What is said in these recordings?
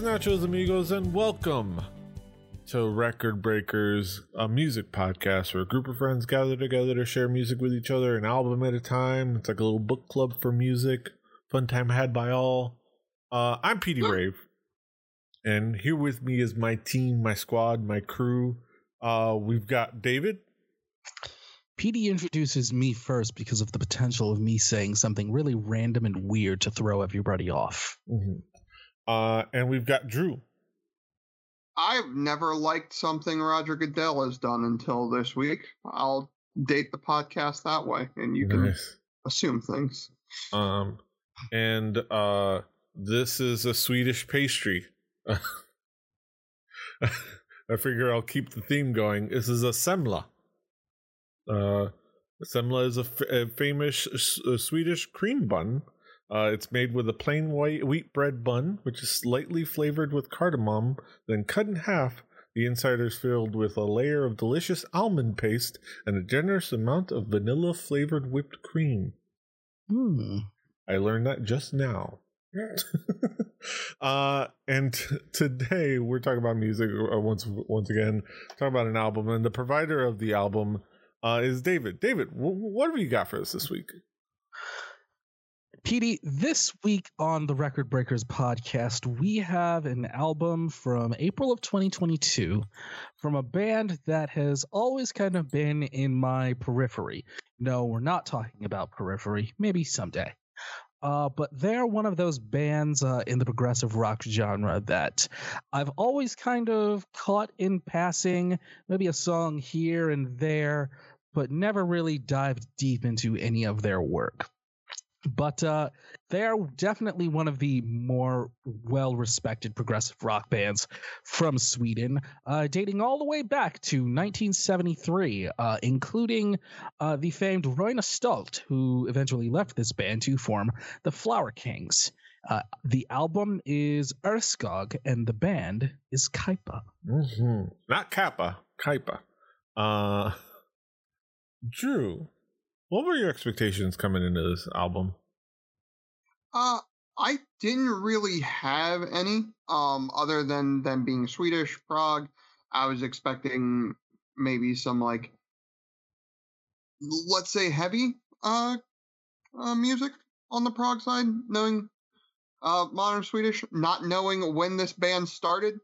Buenos nachos, amigos, and welcome to Record Breakers, a music podcast where a group of friends gather together to share music with each other, an album at a time. It's like a little book club for music. Fun time had by all. Uh, I'm PD Rave, and here with me is my team, my squad, my crew. Uh, we've got David. PD introduces me first because of the potential of me saying something really random and weird to throw everybody off. Mm-hmm. Uh, and we've got Drew. I've never liked something Roger Goodell has done until this week. I'll date the podcast that way, and you can nice. assume things. Um, and uh, this is a Swedish pastry. I figure I'll keep the theme going. This is a semla. Uh, semla is a, f- a famous uh, Swedish cream bun uh, it's made with a plain white wheat bread bun, which is slightly flavored with cardamom, then cut in half. The inside is filled with a layer of delicious almond paste and a generous amount of vanilla flavored whipped cream. Hmm. I learned that just now. uh, and t- today we're talking about music uh, once once again. Talking about an album, and the provider of the album uh, is David. David, w- what have you got for us this week? PD, this week on the Record Breakers podcast, we have an album from April of 2022 from a band that has always kind of been in my periphery. No, we're not talking about periphery, maybe someday. Uh, but they're one of those bands uh, in the progressive rock genre that I've always kind of caught in passing, maybe a song here and there, but never really dived deep into any of their work but uh, they are definitely one of the more well respected progressive rock bands from Sweden, uh, dating all the way back to 1973, uh, including uh, the famed Roine Stolt, who eventually left this band to form the Flower Kings. Uh, the album is Urskog, and the band is Kaipa. Mm-hmm. Not Kappa, Kaipa. Uh, Drew, what were your expectations coming into this album? Uh, I didn't really have any, um, other than them being Swedish, prog. I was expecting maybe some like, let's say, heavy uh, uh music on the prog side, knowing uh modern Swedish, not knowing when this band started.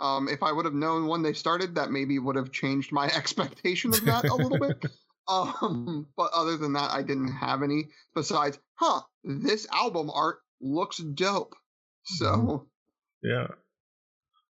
Um, if I would have known when they started, that maybe would have changed my expectation of that a little bit. Um, but other than that, I didn't have any besides, huh, this album art looks dope. So, mm-hmm. yeah.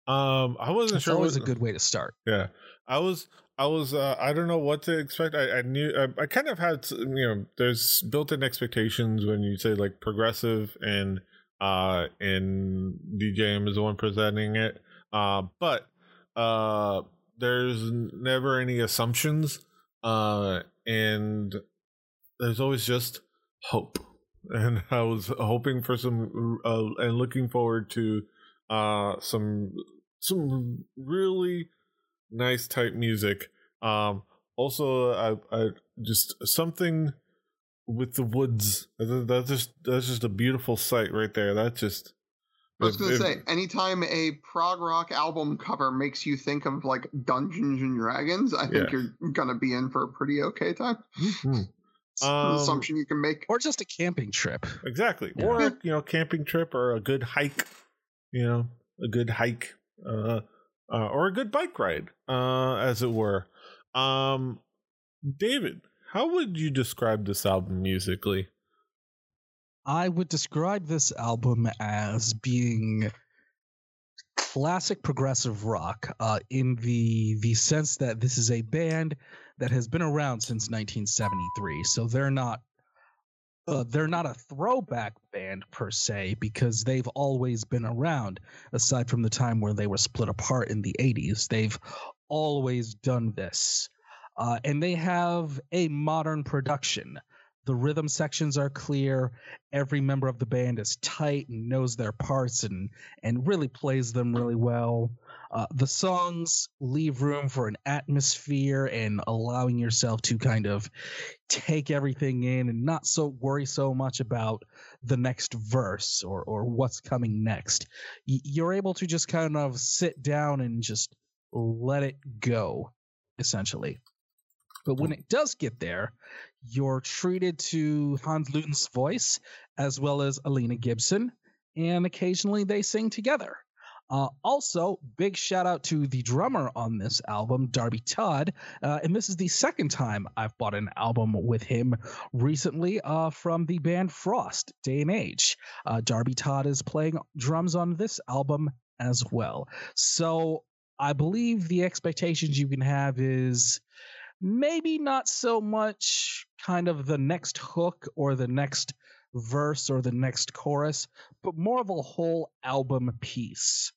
Um, I wasn't That's sure. Always was, a good way to start. Yeah, I was. I was. Uh, I don't know what to expect. I, I knew. I, I, kind of had. You know, there's built-in expectations when you say like progressive and uh and DJM is the one presenting it. Uh, but uh, there's never any assumptions uh, and there's always just hope. And I was hoping for some uh, and looking forward to uh, some some really nice type music. Um, also, I, I just something with the woods. That's just that's just a beautiful sight right there. That just I was going to say, anytime a prog rock album cover makes you think of like Dungeons and Dragons, I think yeah. you're going to be in for a pretty okay time. Mm-hmm. It's um, assumption you can make, or just a camping trip. Exactly, yeah. or you know, camping trip or a good hike. You know, a good hike, uh, uh, or a good bike ride, uh, as it were. Um, David, how would you describe this album musically? I would describe this album as being classic progressive rock uh, in the the sense that this is a band that has been around since 1973. So they're not uh, they're not a throwback band per se because they've always been around. Aside from the time where they were split apart in the 80s, they've always done this, uh, and they have a modern production the rhythm sections are clear every member of the band is tight and knows their parts and and really plays them really well Uh, the songs leave room for an atmosphere and allowing yourself to kind of take everything in and not so worry so much about the next verse or or what's coming next. Y- you're able to just kind of sit down and just let it go, essentially. But when it does get there, you're treated to Hans Lundin's voice as well as Aleena Gibson, and occasionally they sing together. Uh, also, big shout out to the drummer on this album, Darby Todd. Uh, and this is the second time I've bought an album with him recently uh, from the band Frost, Day and Age. Uh, Darby Todd is playing drums on this album as well. So I believe the expectations you can have is maybe not so much kind of the next hook or the next verse or the next chorus, but more of a whole album piece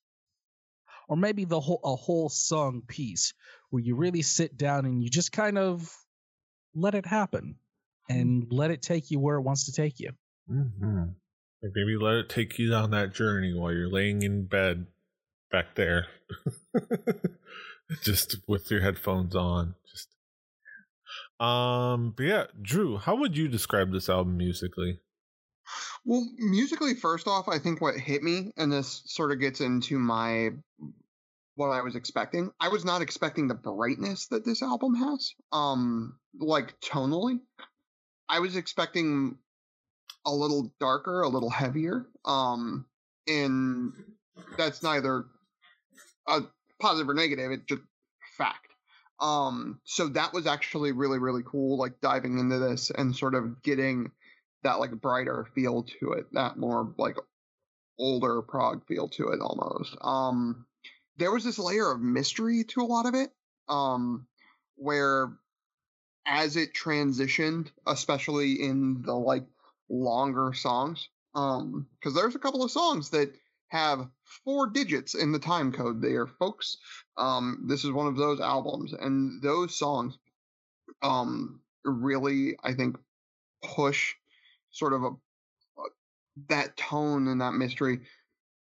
or maybe the whole a whole song piece where you really sit down and you just kind of let it happen and let it take you where it wants to take you. Mm-hmm. Like maybe let it take you on that journey while you're laying in bed back there, just with your headphones on. Just um, but yeah, Drew, how would you describe this album musically? Well, musically, first off, I think what hit me, and this sort of gets into my what I was expecting. I was not expecting the brightness that this album has. Um, like tonally, I was expecting a little darker, a little heavier. Um, and that's neither a positive or negative. It's just fact. Um, so that was actually really, really cool. Like diving into this and sort of getting that like brighter feel to it, that more like older prog feel to it almost. Um, there was this layer of mystery to a lot of it, um, where as it transitioned, especially in the like longer songs, um, because there's a couple of songs that have four digits in the time code there, folks. Um, this is one of those albums, and those songs, um, really, I think, push sort of a, a that tone and that mystery.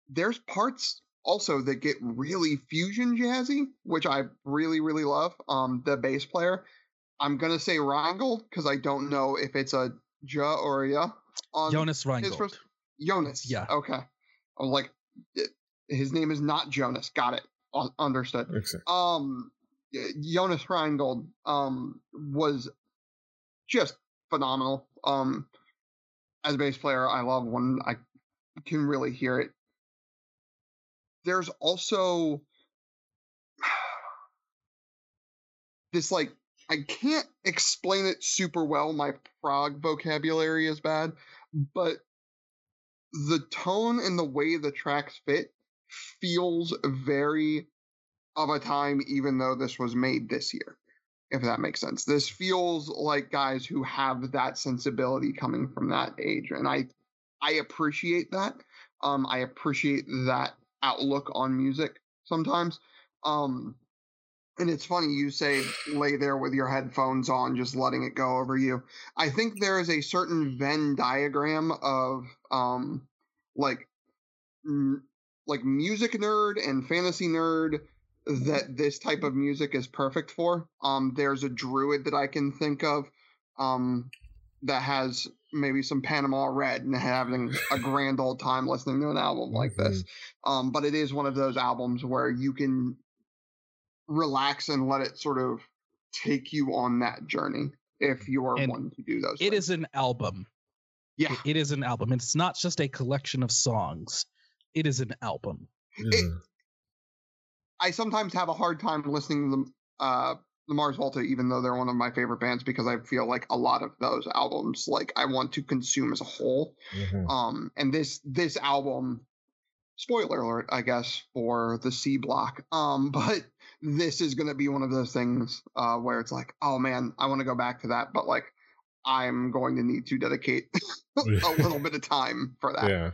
There's parts also that get really fusion jazzy, which I really really love. Um, the bass player, I'm gonna say Reingold because I don't know if it's a J or a Ya. On Jonas Reingold. First, Jonas. Yeah. Okay. I was like, his name is not Jonas. Got it. Understood. Um, Jonas Reingold um was just phenomenal. Um, as a bass player, I love when I can really hear it there's also this like I can't explain it super well. My prog vocabulary is bad, but the tone and the way the tracks fit feels very of a time, even though this was made this year, if that makes sense. This feels like guys who have that sensibility coming from that age, and I I appreciate that. Um, I appreciate that outlook on music sometimes. Um, and it's funny you say lay there with your headphones on, just letting it go over you. I think there is a certain Venn diagram of um, like like music nerd and fantasy nerd that this type of music is perfect for. Um, there's a druid that I can think of um, that has maybe some Panama Red and having a grand old time listening to an album like mm-hmm. this. Um, but it is one of those albums where you can relax and let it sort of take you on that journey if you are and one to do those. It things. is an album. Yeah. It, it is an album. It's not just a collection of songs. It is an album. It, mm-hmm. I sometimes have a hard time listening to them uh, the Mars Volta, even though they're one of my favorite bands, because I feel like a lot of those albums, like I want to consume as a whole. Mm-hmm. Um, and this this album, spoiler alert, I guess for the C block. Um, but this is going to be one of those things uh, where it's like, oh man, I want to go back to that, but like I'm going to need to dedicate a little bit of time for that. Yeah.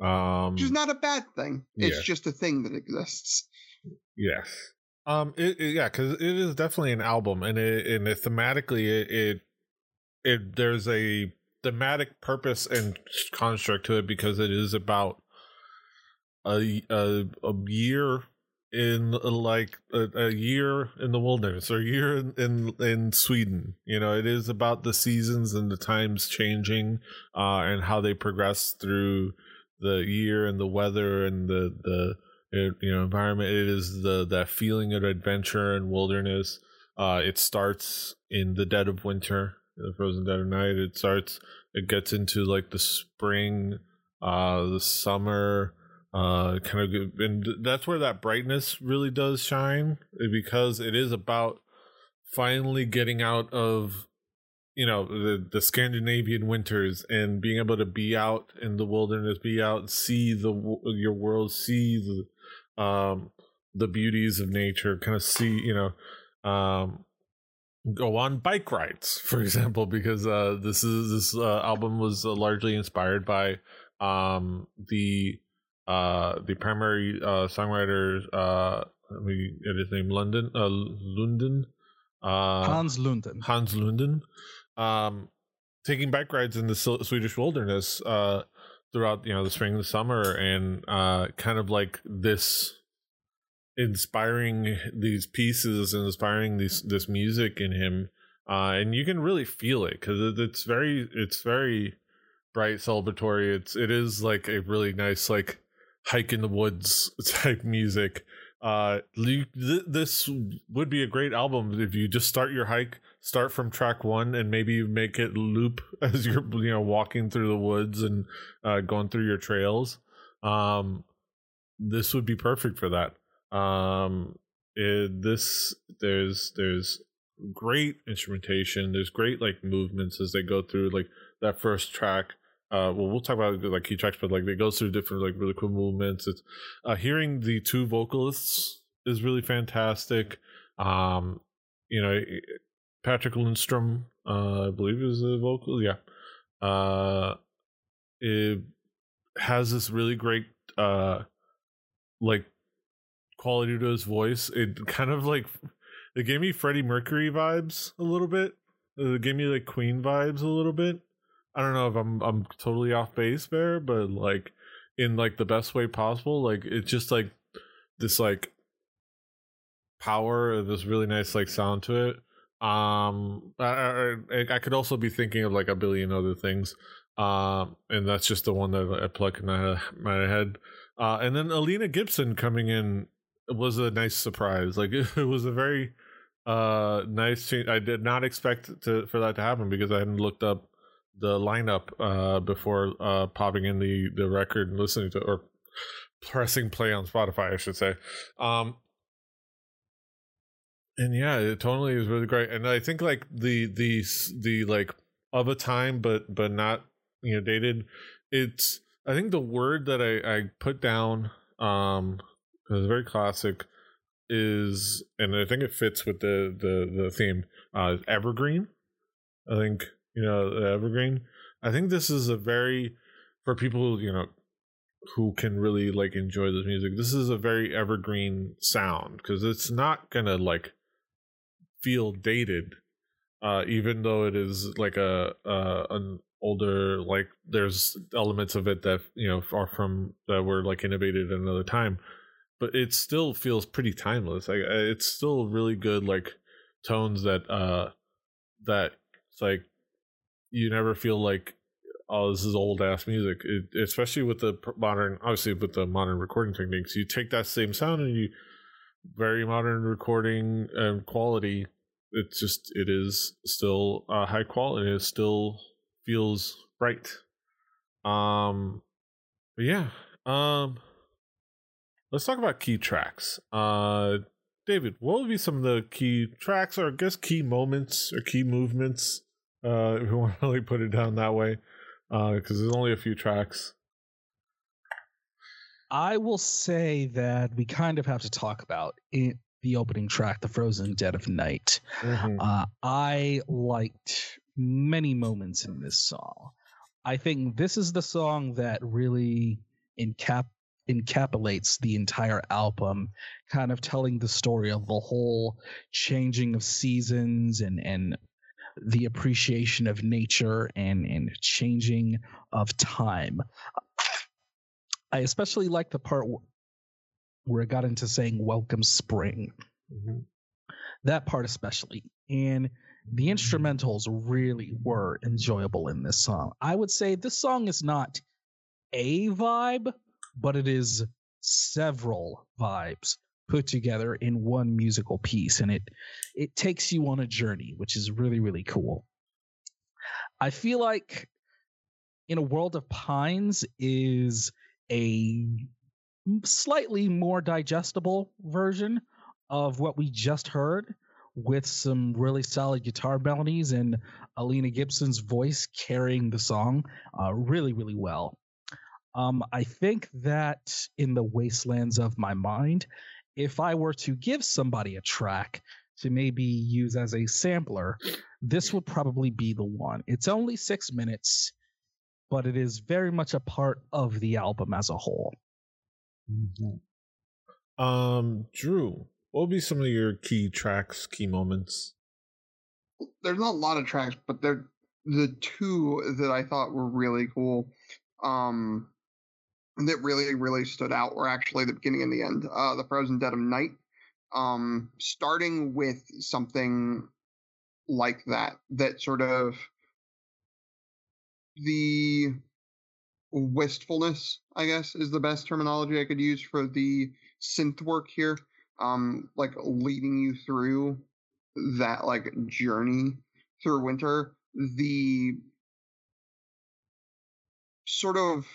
Um, Which is not a bad thing. It's yeah. just a thing that exists. Yes. Um, it, it, yeah, because it is definitely an album, and it and it, thematically it, it it there's a thematic purpose and construct to it because it is about a a, a year in like a, a, year in the wilderness or a year in, in, in Sweden. You know, it is about the seasons and the times changing, uh, and how they progress through the year and the weather and the the you know environment. It is the that feeling of adventure and wilderness. Uh, it starts in the dead of winter, the frozen dead of night. It starts. It gets into like the spring, uh, the summer uh kind of and that's where that brightness really does shine eh, because it is about finally getting out of you know the the Scandinavian winters and being able to be out in the wilderness be out see the your world see the um the beauties of nature kind of see you know um go on bike rides for example because uh this is this uh, album was uh, largely inspired by um the uh, the primary uh, songwriter, uh, let me get his name, London, uh, Lundin, uh, Hans Lundin, Hans Lundin, um, taking bike rides in the Swedish wilderness uh, throughout you know the spring and the summer, and uh, kind of like this inspiring these pieces and inspiring these this music in him, uh, and you can really feel it because it's very it's very bright celebratory. It's it is like a really nice like hike in the woods type music. Uh, this would be a great album if you just start your hike, start from track one, and maybe make it loop as you're you know walking through the woods and uh, going through your trails. Um, this would be perfect for that. Um, it, this there's there's great instrumentation. There's great like movements as they go through like that first track uh, well, we'll talk about like key tracks, but like it goes through different like really cool movements. It's uh, hearing the two vocalists is really fantastic. Um, you know, Patrick Lindstrom, uh, I believe is the vocal. Yeah, uh, it has this really great uh, like quality to his voice. It kind of like it gave me Freddie Mercury vibes a little bit. It gave me like Queen vibes a little bit. I don't know if I'm I'm totally off base there, but like in like the best way possible. Like it's just like this like power, this really nice like sound to it. Um, I, I, I could also be thinking of like a billion other things. Um, and that's just the one that I pluck in my, my head. Uh, and then Aleena Gibson coming in was a nice surprise. Like it, it was a very uh nice change. I did not expect to for that to happen because I hadn't looked up the lineup uh, before uh, popping in the the record and listening to or pressing play on Spotify, I should say. Um, and yeah, it totally is really great. And I think like the the the like of a time, but but not you know dated. It's I think the word that I I put down um is very classic is and I think it fits with the the the theme uh evergreen. I think you know, the evergreen. I think this is a very for people you know who can really like enjoy this music. This is a very evergreen sound because it's not gonna like feel dated, uh, even though it is like a uh, an older like there's elements of it that you know are from that were like innovated at another time, but it still feels pretty timeless. Like it's still really good like tones that uh that it's like you never feel like oh this is old ass music. It, especially with the modern obviously with the modern recording techniques you take that same sound and you very modern recording um, quality it's just it is still uh, high quality it still feels right. Um but yeah um let's talk about key tracks. Uh david what would be some of the key tracks or i guess key moments or key movements uh, if you want to like put it down that way, because uh, there's only a few tracks. I will say that we kind of have to talk about it, the opening track, "The Frozen Dead of Night." Mm-hmm. Uh, I liked many moments in this song. I think this is the song that really encap encapsulates the entire album, kind of telling the story of the whole changing of seasons and and the appreciation of nature and and changing of time. I especially like the part where it got into saying welcome spring. Mm-hmm. That part especially. And the instrumentals really were enjoyable in this song. I would say this song is not a vibe, but it is several vibes put together in one musical piece and it it takes you on a journey which is really really cool i feel like in a world of pines is a slightly more digestible version of what we just heard with some really solid guitar melodies and Aleena Gibson's voice carrying the song uh, really, really well. Um, I think that in the wastelands of my mind, if I were to give somebody a track to maybe use as a sampler, this would probably be the one. It's only six minutes, but it is very much a part of the album as a whole. Mm-hmm. Um, Drew, what would be some of your key tracks, key moments? There's not a lot of tracks, but they're the two that I thought were really cool. Um, that really really stood out were actually the beginning and the end. Uh, the Frozen Dead of Night. Um, starting with something like that, that sort of the wistfulness, I guess, is the best terminology I could use for the synth work here. Um, like leading you through that like journey through winter. The sort of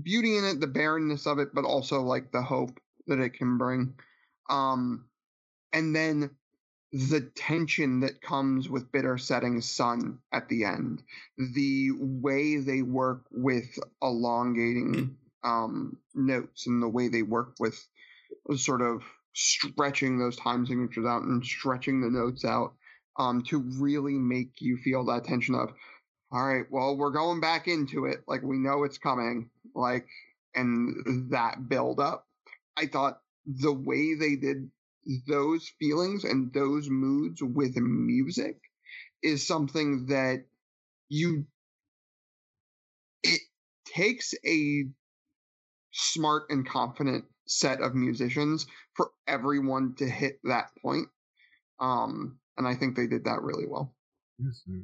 beauty in it, the barrenness of it, but also like the hope that it can bring. Um, and then the tension that comes with bitter setting sun at the end, the way they work with elongating um, notes and the way they work with sort of stretching those time signatures out and stretching the notes out um, to really make you feel that tension of, all right, well, we're going back into it. Like we know it's coming like and that build up. I thought the way they did those feelings and those moods with music is something that you it takes a smart and confident set of musicians for everyone to hit that point um and i think they did that really well mm-hmm.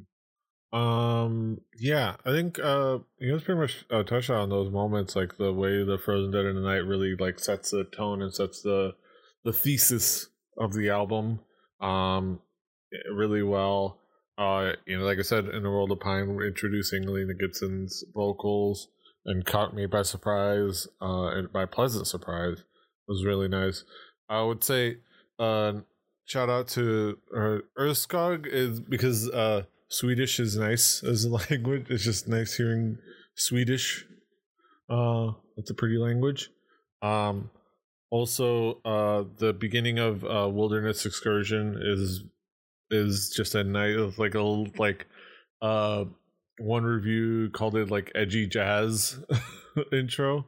Um. Yeah, I think uh, you guys pretty much uh, touched on those moments, like the way the Frozen Dead in the Night really like sets the tone and sets the the thesis of the album. Um, really well. Uh, you know, like I said, in the world of Pine, we're introducing Lena Gibson's vocals and caught me by surprise, uh, and by pleasant surprise. It was really nice. I would say, uh, shout out to uh, Urskog is because uh Swedish is nice as a language. It's just nice hearing Swedish. Uh, it's a pretty language. Um, also, uh, the beginning of uh, Wilderness Excursion is is just a of like a like uh one review called it like edgy jazz intro.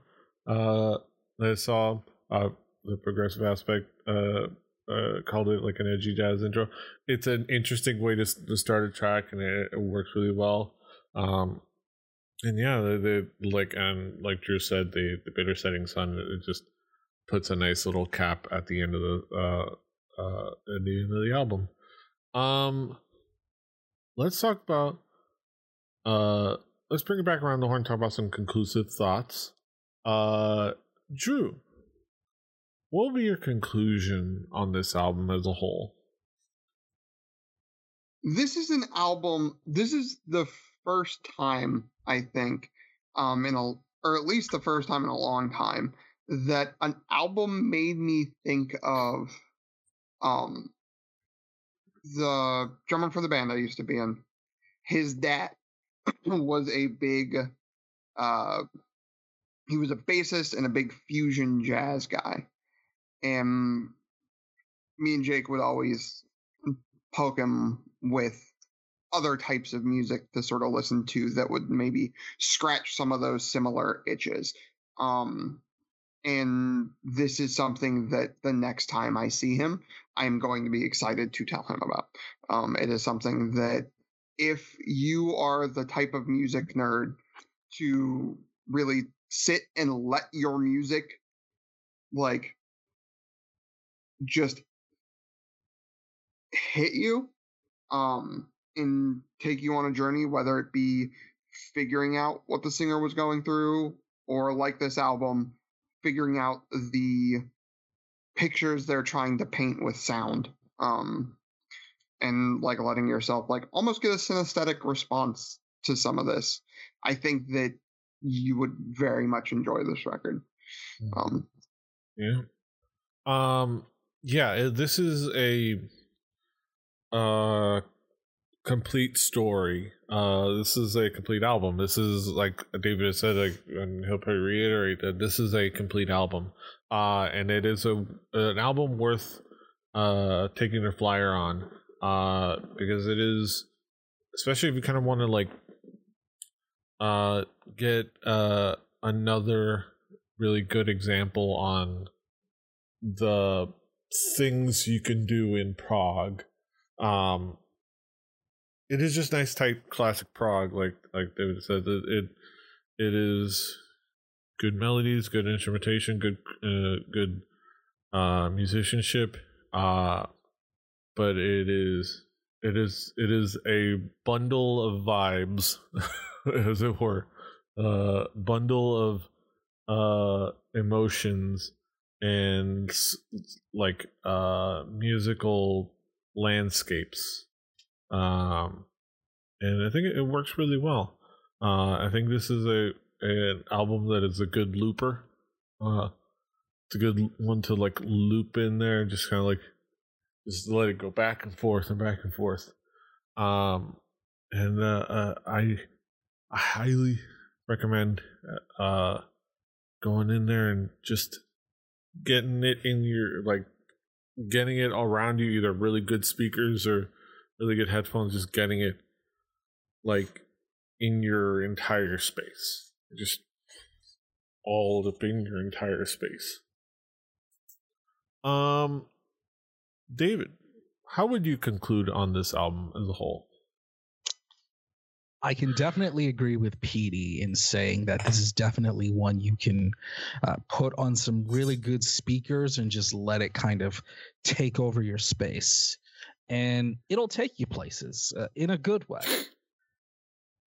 Uh, I saw uh the progressive aspect uh uh, called it like an edgy jazz intro. It's an interesting way to, to start a track, and it, it works really well. Um, and yeah, they, like and like Drew said, the the bitter setting sun it just puts a nice little cap at the end of the uh uh at the end of the album. Um, let's talk about uh let's bring it back around the horn. Talk about some conclusive thoughts. Uh, Drew, what will be your conclusion on this album as a whole? This is an album. This is the first time I think, um, in a or at least the first time in a long time that an album made me think of, um, the drummer for the band I used to be in. His dad was a big, uh, he was a bassist and a big fusion jazz guy and me and Jake would always poke him with other types of music to sort of listen to that would maybe scratch some of those similar itches. Um, and this is something that the next time I see him, I'm going to be excited to tell him about. Um, it is something that if you are the type of music nerd to really sit and let your music like just hit you um and take you on a journey whether it be figuring out what the singer was going through or like this album figuring out the pictures they're trying to paint with sound um and like letting yourself like almost get a synesthetic response to some of this i think that you would very much enjoy this record Mm. um Yeah. Um. Yeah. This is a uh complete story. Uh, this is a complete album. This is like David has said, like, and he'll probably reiterate that this is a complete album. Uh, and it is a an album worth uh taking a flyer on. Uh, because it is, especially if you kind of want to like uh get uh another really good example on the things you can do in prog. Um, it is just nice, type classic prog, like like David said. It it, it is good melodies, good instrumentation, good uh, good uh, musicianship. Uh, but it is it is it is a bundle of vibes, as it were, uh, bundle of uh emotions and like uh musical landscapes. Um and i think it, it works really well. Uh i think this is a an album that is a good looper. Uh it's a good one to like loop in there and just kind of like just let it go back and forth and back and forth. Um and uh, uh i i highly recommend uh going in there and just getting it in your like getting it around you either really good speakers or really good headphones just getting it like in your entire space. Just all up in your entire space. Um david how would you conclude on this album as a whole I can definitely agree with Petey in saying that this is definitely one you can uh, put on some really good speakers and just let it kind of take over your space. And it'll take you places uh, in a good way.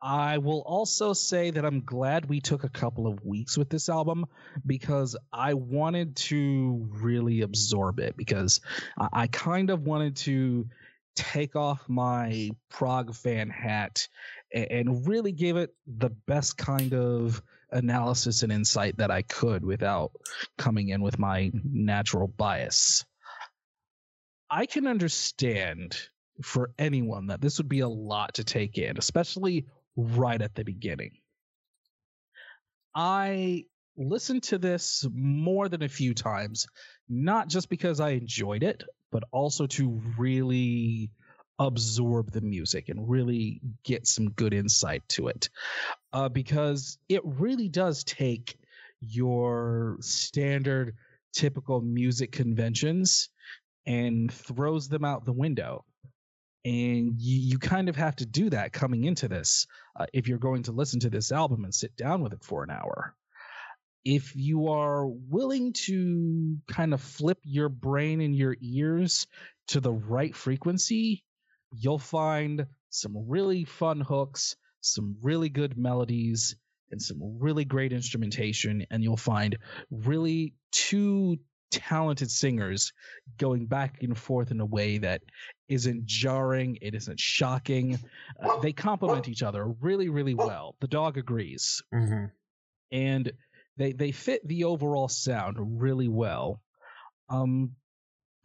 I will also say that I'm glad we took a couple of weeks with this album because I wanted to really absorb it because I, kind of wanted to take off my prog fan hat and really gave it the best kind of analysis and insight that I could without coming in with my natural bias. I can understand for anyone that this would be a lot to take in, especially right at the beginning. I listened to this more than a few times, not just because I enjoyed it, but also to really absorb the music and really get some good insight to it. Uh, because it really does take your standard, typical music conventions and throws them out the window. And you, you kind of have to do that coming into this uh, if you're going to listen to this album and sit down with it for an hour. If you are willing to kind of flip your brain and your ears to the right frequency, you'll find some really fun hooks, some really good melodies, and some really great instrumentation. And you'll find really two talented singers going back and forth in a way that isn't jarring, it isn't shocking. Uh, they complement each other really, really well. The dog agrees. mm-hmm. And they they fit the overall sound really well. Um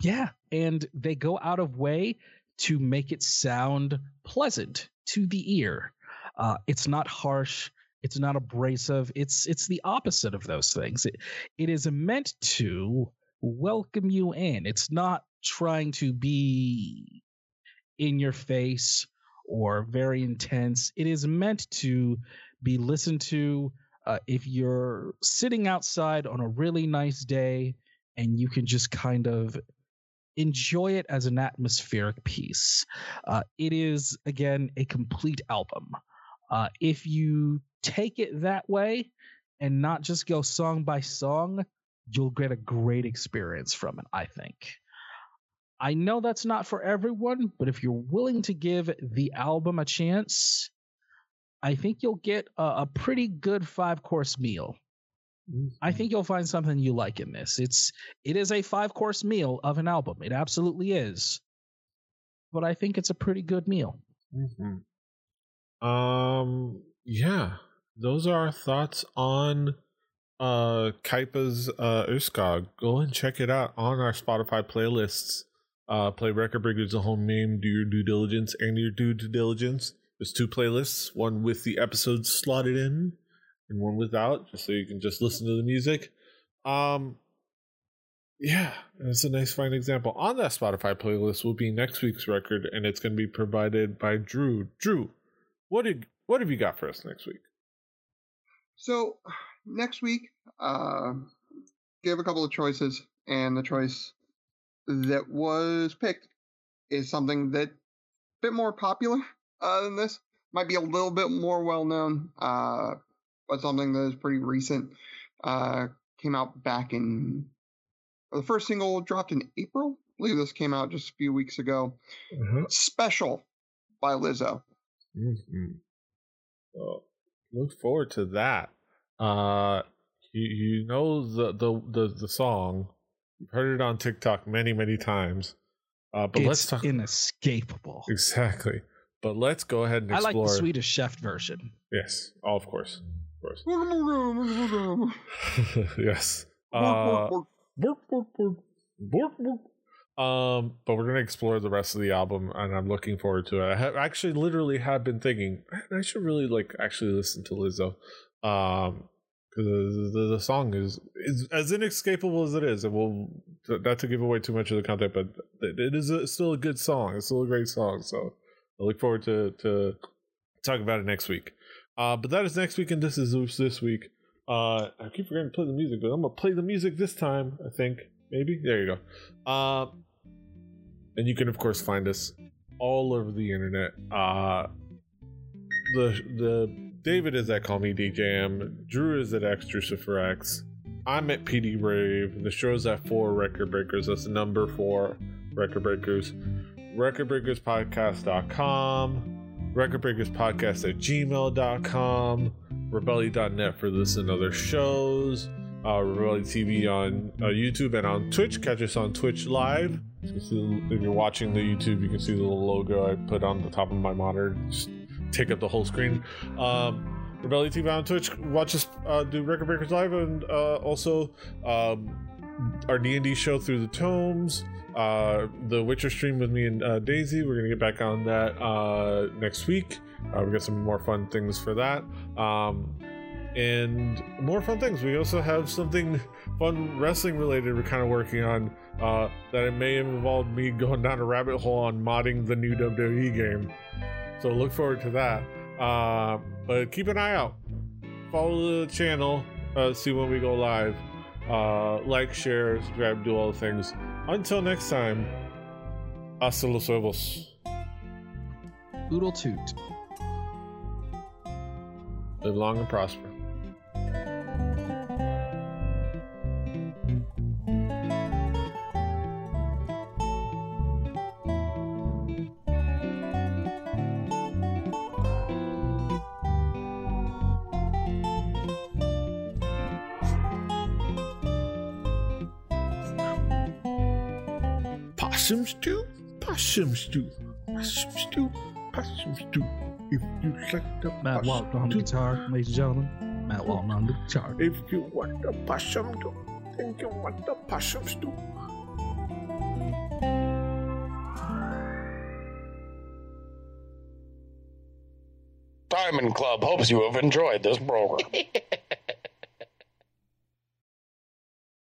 yeah, and they go out of way to make it sound pleasant to the ear. Uh, it's not harsh. It's not abrasive. It's it's the opposite of those things. It it is meant to welcome you in. It's not trying to be in your face or very intense. It is meant to be listened to uh, if you're sitting outside on a really nice day and you can just kind of enjoy it as an atmospheric piece. Uh, it is, again, a complete album. Uh, if you take it that way and not just go song by song, you'll get a great experience from it, I think. I know that's not for everyone, but if you're willing to give the album a chance, I think you'll get a, a pretty good five course meal. I think you'll find something you like in this. It's it is a five course meal of an album. It absolutely is. But I think it's a pretty good meal. Mm-hmm. Um yeah. Those are our thoughts on uh Kaipa's uh Urskog. Go and check it out on our Spotify playlists. Uh play Record Breakers the home name, do your due diligence and your due diligence. There's two playlists, one with the episodes slotted in and one without, just so you can just listen to the music. Um yeah, it's a nice fine example. On that Spotify playlist will be next week's record, and it's going to be provided by Drew. Drew, what did what have you got for us next week? So next week, uh, gave a couple of choices, and the choice that was picked is something that a bit more popular uh, than this. Might be a little bit more well known, uh, but something that is pretty recent. Uh, came out back in the first single dropped in April. I believe this came out just a few weeks ago. Uh-huh. Special by Lizzo. Mm-hmm. Well, look forward to that. Uh, you you know the the the, the song. You've heard it on TikTok many many times. Uh, but it's let's talk inescapable. exactly. But let's go ahead and I like the Swedish Chef version. Yes, oh, of course, of course. Yes. Uh. Um, but we're gonna explore the rest of the album, and I'm looking forward to it. I have actually literally have been thinking I should really like actually listen to Lizzo, um, because the, the the song is is as inescapable as it is. It will not to give away too much of the content, but it, it is a, still a good song. It's still a great song. So I look forward to to talk about it next week. Uh, but that is next week, and this is this week. Uh, I keep forgetting to play the music, but I'm gonna play the music this time. I think maybe there you go. Uh, and you can of course find us all over the internet. Uh, the the David is at Call Me DJM. Drew is at X for X. I'm at PD Rave. The show's at four Record Breakers. That's the number four Record Breakers. RecordBreakersPodcast.com. Record Breakers Podcast at gmail.com. Rebelli.net for this and other shows. Uh, Rebelli TV on uh, YouTube and on Twitch. Catch us on Twitch live. If you're watching the YouTube, you can see the little logo I put on the top of my monitor. Just take up the whole screen. Um, Rebelli TV on Twitch. Watch us uh, do Record Breakers live and uh, also um, our D&D show through the tomes. Uh, the Witcher stream with me and uh, Daisy. We're gonna get back on that uh, next week. Uh, we got some more fun things for that. Um, and more fun things. We also have something fun wrestling related we're kind of working on uh, that it may have involved me going down a rabbit hole on modding the new WWE game. So look forward to that. Uh, but keep an eye out. Follow the channel. Uh, see when we go live. Uh, like, share, subscribe, do all the things. Until next time, hasta los huevos. Oodle toot. Live long and prosper. Possum stew, possum stew, possum stew. If you like the Matt possum Walton on the stew, guitar, ladies and gentlemen. Matt Walton on the guitar. If you want the possum stew, then you want the possum stew. Diamond Club hopes you have enjoyed this program.